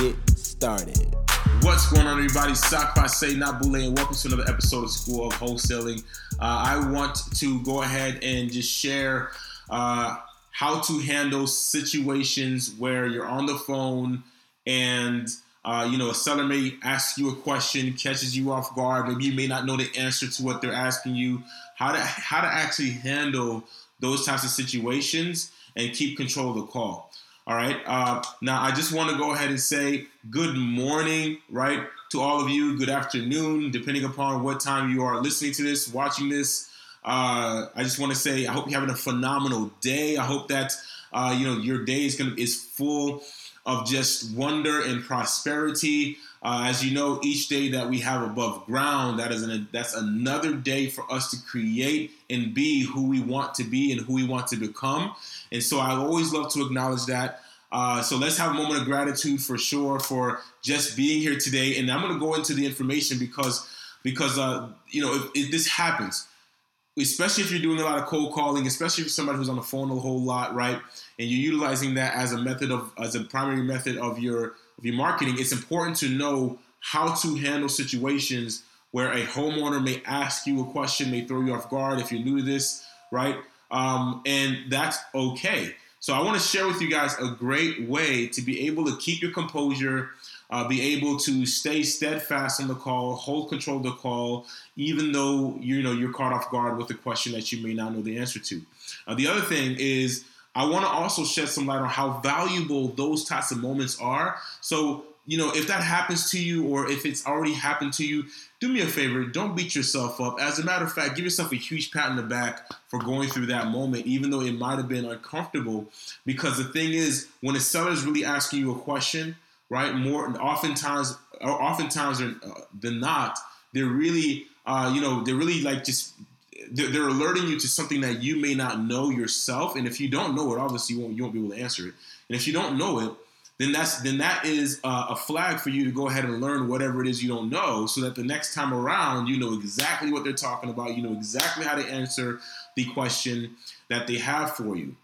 get started. What's going on, everybody? By Say Nabule, and welcome to another episode of School of Wholesaling. Uh, I want to go ahead and just share uh, how to handle situations where you're on the phone and uh, you know a seller may ask you a question, catches you off guard. Maybe you may not know the answer to what they're asking you. How to how to actually handle those types of situations and keep control of the call. All right. Uh, now, I just want to go ahead and say good morning, right, to all of you. Good afternoon, depending upon what time you are listening to this, watching this. Uh, I just want to say I hope you're having a phenomenal day. I hope that uh, you know your day is gonna is full of just wonder and prosperity. Uh, as you know, each day that we have above ground, that is an, that's another day for us to create and be who we want to be and who we want to become. And so I always love to acknowledge that. Uh, so let's have a moment of gratitude for sure for just being here today. And I'm going to go into the information because because uh, you know if, if this happens, especially if you're doing a lot of cold calling, especially if somebody who's on the phone a whole lot, right? And you're utilizing that as a method of as a primary method of your of your marketing. It's important to know how to handle situations where a homeowner may ask you a question, may throw you off guard if you're new to this, right? Um, and that's okay. So I want to share with you guys a great way to be able to keep your composure, uh, be able to stay steadfast on the call, hold control of the call, even though you know you're caught off guard with a question that you may not know the answer to. Uh, the other thing is I want to also shed some light on how valuable those types of moments are. So you know, if that happens to you or if it's already happened to you, do me a favor, don't beat yourself up. As a matter of fact, give yourself a huge pat in the back for going through that moment, even though it might have been uncomfortable. Because the thing is, when a seller is really asking you a question, right, more oftentimes, oftentimes than not, they're really, uh, you know, they're really like just they're, they're, alerting you to something that you may not know yourself. And if you don't know it, obviously you won't, you won't be able to answer it. And if you don't know it, then that's then that is uh, a flag for you to go ahead and learn whatever it is you don't know, so that the next time around you know exactly what they're talking about. You know exactly how to answer the question that they have for you.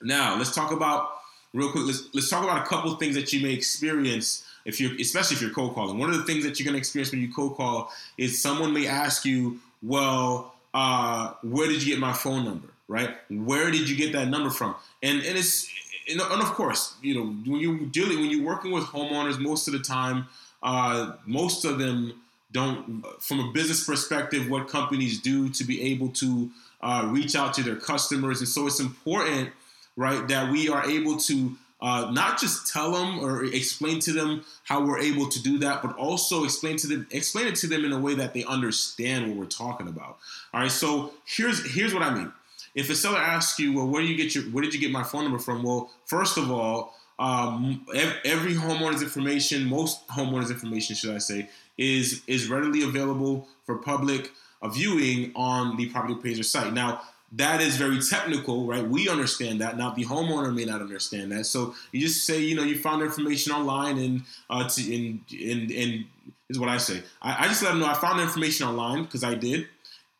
Now let's talk about real quick. Let's let's talk about a couple things that you may experience if you're, especially if you're cold calling. One of the things that you're going to experience when you cold call is someone may ask you, "Well, uh, where did you get my phone number?" Right? Where did you get that number from? And and it's and, of course, you know, when you're dealing, when you're working with homeowners, most of the time, uh, most of them don't, from a business perspective, what companies do to be able to uh, reach out to their customers, and so it's important, right, that we are able to uh, not just tell them or explain to them how we're able to do that, but also explain to them, explain it to them in a way that they understand what we're talking about. All right, so here's here's what I mean if a seller asks you, well, where do you get your, where did you get my phone number from? Well, first of all, um, every homeowner's information, most homeowners' information, should I say, is is readily available for public viewing on the property appraiser site. Now, that is very technical, right? We understand that. Now, the homeowner may not understand that. So you just say, you know, you found information online, and uh, to, and and and is what I say. I, I just let them know I found information online because I did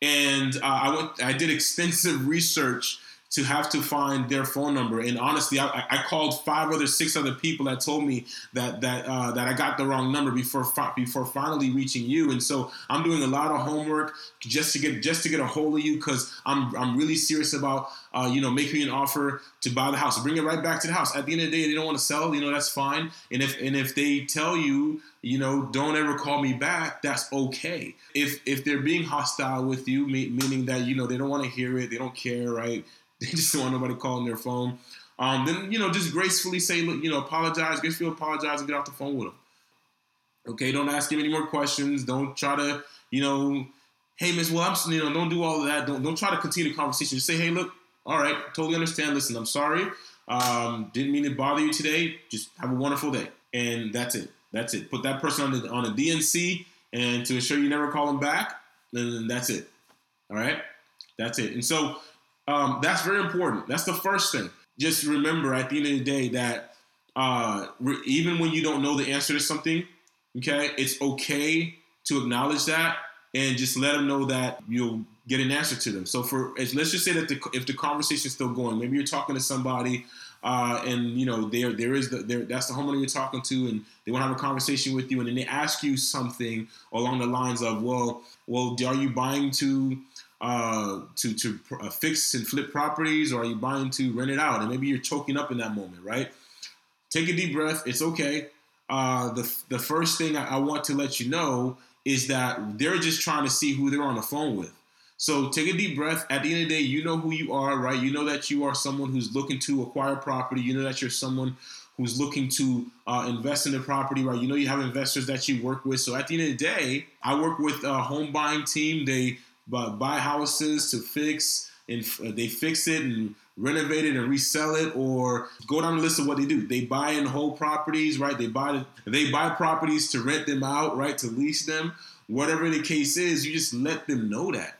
and uh, I went. I did extensive research to have to find their phone number. And honestly, I, I called five other, six other people that told me that that uh, that I got the wrong number before before finally reaching you. And so I'm doing a lot of homework just to get just to get a hold of you because I'm I'm really serious about uh, you know making an offer to buy the house, bring it right back to the house. At the end of the day, they don't want to sell. You know that's fine. And if and if they tell you you know, don't ever call me back. That's okay. If if they're being hostile with you, meaning that you know they don't want to hear it, they don't care, right? They just don't want nobody calling their phone. Um, then you know, just gracefully say, look, you know, apologize, gracefully apologize, and get off the phone with them. Okay, don't ask him any more questions. Don't try to, you know, hey, Miss, well, I'm, you know, don't do all of that. Don't don't try to continue the conversation. Just say, hey, look, all right, totally understand. Listen, I'm sorry. Um, didn't mean to bother you today. Just have a wonderful day and that's it. That's it. Put that person on the on a DNC, and to ensure you never call them back, then that's it. All right, that's it. And so um, that's very important. That's the first thing. Just remember at the end of the day that uh, re- even when you don't know the answer to something, okay, it's okay to acknowledge that and just let them know that you'll get an answer to them. So for let's just say that the, if the conversation is still going, maybe you're talking to somebody uh, and you know there there is the there, that's the homeowner you're talking to, and they want to have a conversation with you, and then they ask you something along the lines of, well, well, are you buying to uh, to to uh, fix and flip properties, or are you buying to rent it out? And maybe you're choking up in that moment, right? Take a deep breath. It's okay. Uh, the the first thing I, I want to let you know is that they're just trying to see who they're on the phone with. So take a deep breath. At the end of the day, you know who you are, right? You know that you are someone who's looking to acquire property. You know that you're someone who's looking to uh, invest in the property, right? You know you have investors that you work with. So at the end of the day, I work with a home buying team. They buy houses to fix and they fix it and renovate it and resell it or go down the list of what they do. They buy in whole properties right? They buy they buy properties to rent them out right? To lease them. Whatever the case is you just let them know that.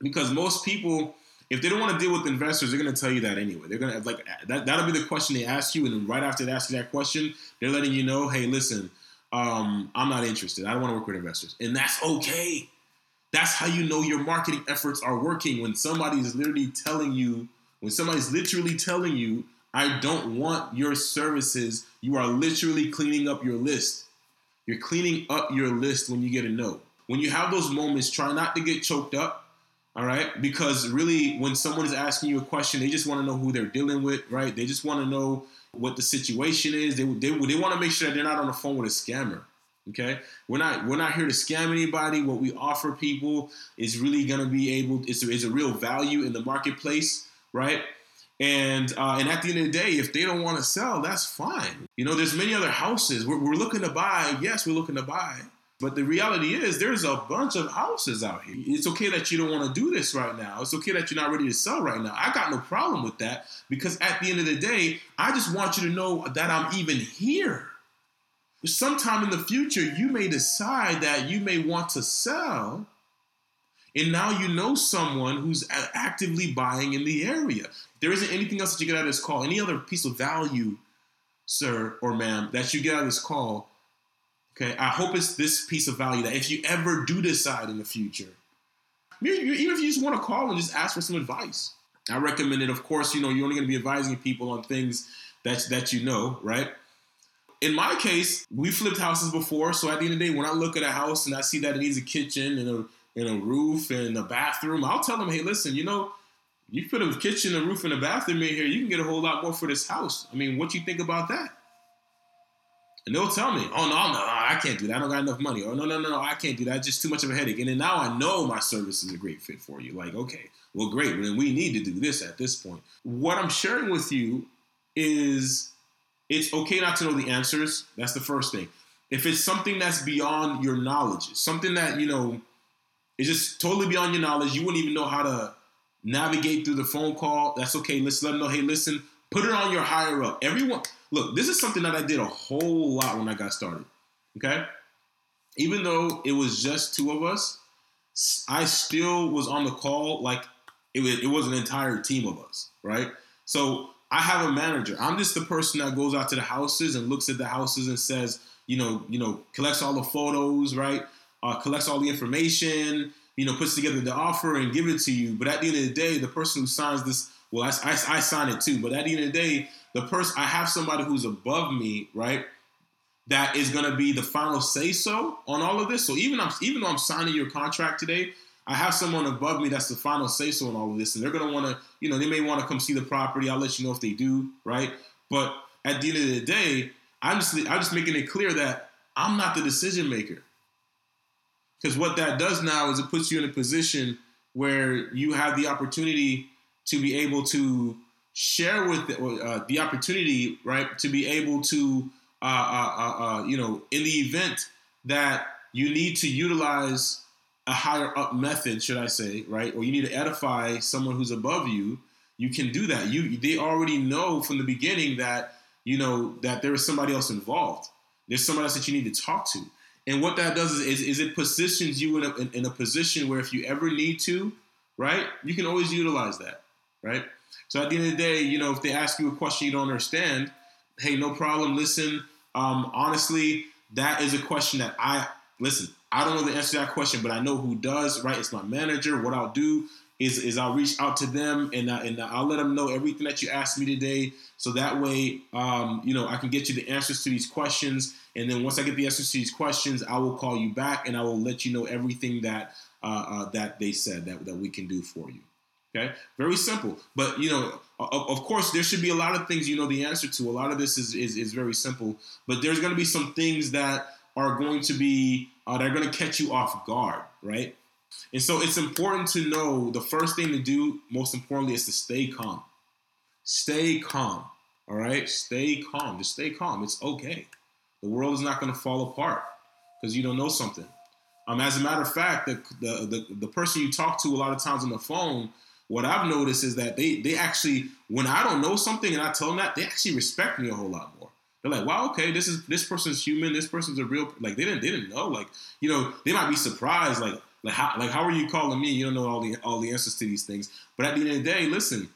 Because most people if they don't want to deal with investors they're going to tell you that anyway. They're going to like that, that'll be the question they ask you and then right after they ask you that question they're letting you know hey listen um, i'm not interested. I don't want to work with investors. And that's okay that's how you know your marketing efforts are working when somebody is literally telling you when somebody's literally telling you i don't want your services you are literally cleaning up your list you're cleaning up your list when you get a no when you have those moments try not to get choked up all right. Because really, when someone is asking you a question, they just want to know who they're dealing with, right? They just want to know what the situation is. They, they, they want to make sure that they're not on the phone with a scammer. Okay, we're not we're not here to scam anybody. What we offer people is really going to be able is is a real value in the marketplace, right? And uh, and at the end of the day, if they don't want to sell, that's fine. You know, there's many other houses we're, we're looking to buy. Yes, we're looking to buy. But the reality is, there's a bunch of houses out here. It's okay that you don't want to do this right now. It's okay that you're not ready to sell right now. I got no problem with that because at the end of the day, I just want you to know that I'm even here. Sometime in the future, you may decide that you may want to sell, and now you know someone who's actively buying in the area. There isn't anything else that you get out of this call, any other piece of value, sir or ma'am, that you get out of this call Okay, I hope it's this piece of value that if you ever do decide in the future, even if you just want to call and just ask for some advice, I recommend it. Of course, you know you're only going to be advising people on things that that you know, right? In my case, we flipped houses before, so at the end of the day, when I look at a house and I see that it needs a kitchen and a and a roof and a bathroom, I'll tell them, hey, listen, you know, you put a kitchen, a roof, and a bathroom in here, you can get a whole lot more for this house. I mean, what do you think about that? And they'll tell me, oh, no, no, I can't do that. I don't got enough money. Or no, no, no, no, I can't do that. It's just too much of a headache. And then now I know my service is a great fit for you. Like, okay, well, great. Then we need to do this at this point. What I'm sharing with you is it's okay not to know the answers. That's the first thing. If it's something that's beyond your knowledge, something that, you know, is just totally beyond your knowledge, you wouldn't even know how to navigate through the phone call. That's okay. Let's let them know, hey, listen, put it on your higher up. Everyone, Look, this is something that I did a whole lot when I got started. Okay? Even though it was just two of us, I still was on the call like it was, it was an entire team of us, right? So I have a manager. I'm just the person that goes out to the houses and looks at the houses and says, you know, you know, collects all the photos, right? Uh, collects all the information, you know, puts together the offer and give it to you. But at the end of the day, the person who signs this, well, I, I, I sign it too. But at the end of the day, the person I have somebody who's above me, right? That is going to be the final say so on all of this. So even I'm even though I'm signing your contract today, I have someone above me that's the final say so on all of this, and they're to want to, you know, they may want to come see the property. I'll let you know if they do, right? But at the end of the day, I'm just I'm just making it clear that I'm not the decision maker. Because what that does now is it puts you in a position where you have the opportunity to be able to share with the, uh, the opportunity, right, to be able to, uh, uh, uh, uh, you know, in the event that you need to utilize a higher up method, should I say, right, or you need to edify someone who's above you, you can do that. You they already know from the beginning that you know that there is somebody else involved. There's somebody else that you need to talk to. And what that does is, is, is it positions you in a, in, in a position where if you ever need to, right, you can always utilize that, right? So at the end of the day, you know, if they ask you a question you don't understand, hey, no problem. Listen, um, honestly, that is a question that I listen. I don't know the answer to that question, but I know who does. Right? It's my manager. What I'll do is, is I'll reach out to them and I, and I'll let them know everything that you asked me today, so that way, um, you know, I can get you the answers to these questions. And then once I get the answers to these questions, I will call you back and I will let you know everything that uh, uh, that they said that that we can do for you. Okay, very simple. But you know, of, of, course, there should be a lot of things you know the answer to. A lot of this is is, is very simple, but there's going to be some things that are going to be uh, that are going to catch you off guard, right? And so it's important to know the first thing to do, most importantly, is to stay calm. Stay calm. All right, stay calm. Just stay calm. It's okay. The world is not going to fall apart because you don't know something. Um, as a matter of fact, the, the, the the person you talk to a lot of times on the phone what I've noticed is that they they actually when I don't know something and I tell them that they actually respect me a whole lot more. They're like, wow, okay, this is this person's human. This person's a real like they didn't they didn't know like you know they might be surprised like like how like how are you calling me? You don't know all the all the answers to these things. But at the end of the day, listen,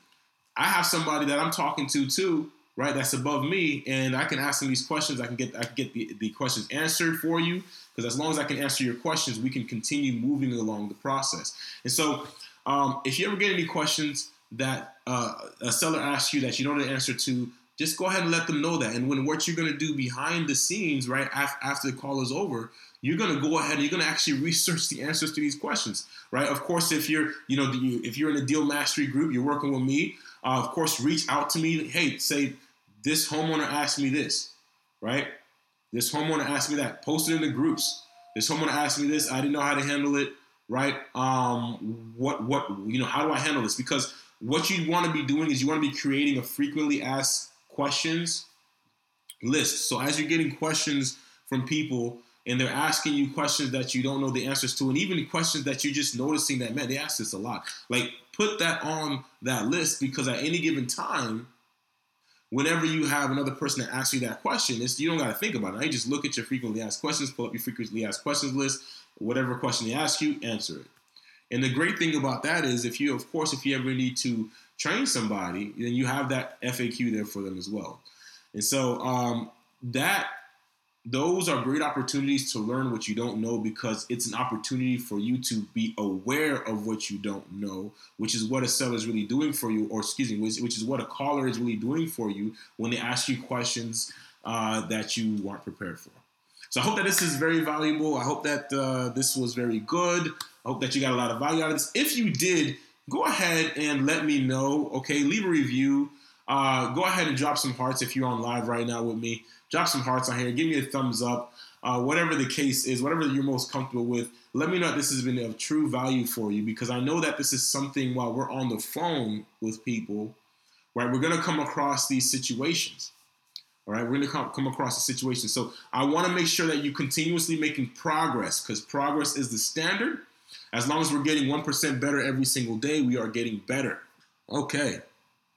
I have somebody that I'm talking to too, right? That's above me, and I can ask them these questions. I can get I can get the, the questions answered for you because as long as I can answer your questions, we can continue moving along the process. And so um, if you ever get any questions that uh, a seller asks you that you don't know the answer to, just go ahead and let them know that. And when what you're going to do behind the scenes, right af- after the call is over, you're going to go ahead and you're going to actually research the answers to these questions, right? Of course, if you're, you know, if you're in a deal mastery group, you're working with me. Uh, of course, reach out to me. Hey, say this homeowner asked me this, right? This homeowner asked me that. Post it in the groups. This homeowner asked me this. I didn't know how to handle it right? Um, what what you know? How do I handle this? Because what you want to be doing is you want to be creating a frequently asked questions list. So as you're getting questions from people and they're asking you questions that you don't know the answers to, and even questions that you're just noticing that man, they ask this a lot. Like put that on that list because at any given time, whenever you have another person that asks you that question, you don't got to think about it. You just look at your frequently asked questions, pull up your frequently asked questions list, whatever question they ask you, answer it. And the great thing about that is, if you, of course, if you ever need to train somebody, then you have that FAQ there for them as well. And so um, that those are great opportunities to learn what you don't know because it's an opportunity for you to be aware of what you don't know, which is what a seller is really doing for you, or excuse me, which, which is what a caller is really doing for you when they ask you questions uh, that you weren't prepared for. So I hope that this is very valuable. I hope that uh, this was very good. I hope that you got a lot of value out of this. If you did, go ahead and let me know. Okay, leave a review. Uh, go ahead and drop some hearts if you're on live right now with me. Drop some hearts on here. Give me a thumbs up. Uh, whatever the case is, whatever you're most comfortable with, let me know that this has been of true value for you because I know that this is something while we're on the phone with people, right? We're going to come across these situations. All right, we're going to come, come across a situation. So I want to make sure that you're continuously making progress because progress is the standard. As long as we're getting 1% better every single day, we are getting better. Okay.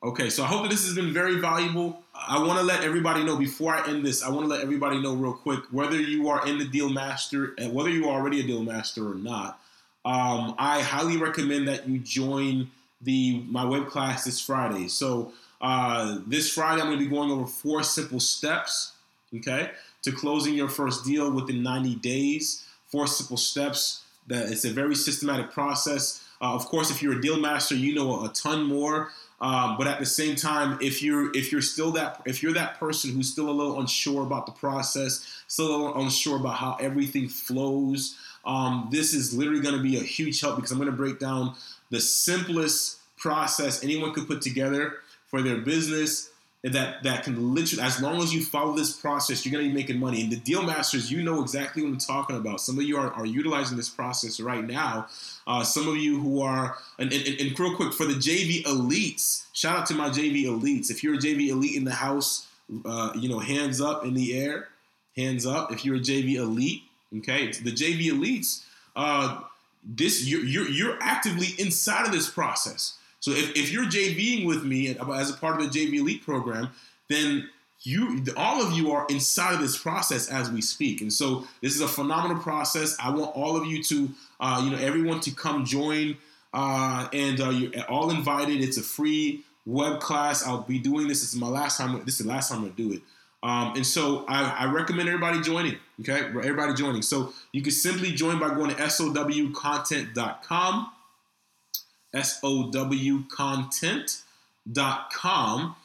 Okay, so I hope that this has been very valuable. I want to let everybody know before I end this, I want to let everybody know real quick whether you are in the deal master and whether you are already a deal master or not. Um, I highly recommend that you join the my web class this Friday. So uh, this Friday, I'm going to be going over four simple steps, okay, to closing your first deal within 90 days. Four simple steps. That it's a very systematic process. Uh, of course, if you're a deal master, you know a ton more. Um, but at the same time, if you're if you're still that if you're that person who's still a little unsure about the process, still unsure about how everything flows, um, this is literally going to be a huge help because I'm going to break down the simplest process anyone could put together for their business that that can literally as long as you follow this process you're going to be making money. And the deal masters you know exactly what i'm talking about. Some of you are, are utilizing this process right now. Uh, some of you who are and, and, and, real quick for the jv elites shout out to my jv elites. If you're a jv elite in the house uh, you know hands up in the air hands up. If you're a jv elite okay the jv elites uh, this you're, you're, you're actively inside of this process so if, if you're JVing with me as a part of the JV Elite program, then you all of you are inside of this process as we speak. And so this is a phenomenal process. I want all of you to uh, you know everyone to come join uh, and uh, you're all invited. It's a free web class. I'll be doing this. This is my last time. This is the last time i'm to do it. Um, and so I, I, recommend everybody joining okay? Everybody joining. So you can simply join by going to sowcontent.com sowcontent.com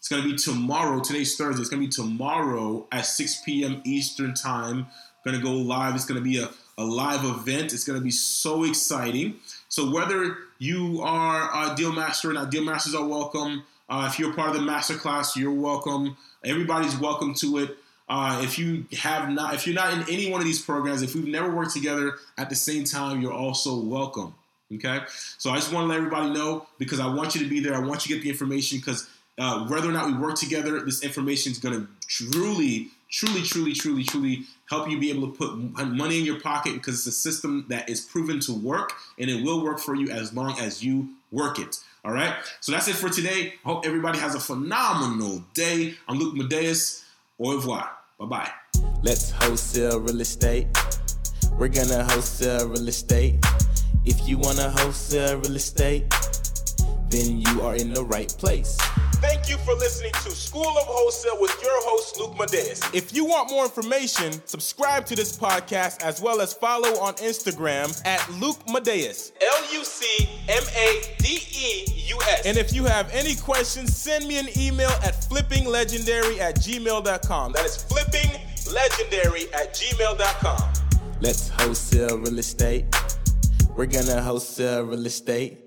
it's going to be tomorrow. Today's Thursday. It's going to be tomorrow at 6 p.m. Eastern Time. Going to go live. It's going to be a, a live event. It's going to be so exciting. So whether you are a deal master or not, deal masters are welcome. Uh, if you're part of the master class, you're welcome. Everybody's welcome to it. Uh, if you have not, if you're not in any one of these programs, if we've never worked together at the same time, you're also welcome. Okay. So I just want to let everybody know because I want you to be there. I want you to get the information because uh, whether or not we work together, this information is going to truly, truly, truly, truly, truly help you be able to put money in your pocket because it's a system that is proven to work and it will work for you as long as you work it. All right. So that's it for today. Hope everybody has a phenomenal day. I'm Luc Madeus. Au revoir. Bye bye. Let's wholesale real estate. We're gonna wholesale real estate. If you wanna wholesale real estate, then you are in the right place. Thank you for listening to School of Wholesale with your host, Luc Madeus. If you want more information, subscribe to this podcast as well as follow on Instagram at Luc Madeus. L U C M A D E U S. And if you have any questions, send me an email at flippinglegendary at gmail.com. That is flippinglegendary at gmail.com. Let's wholesale real estate. We're gonna wholesale real estate.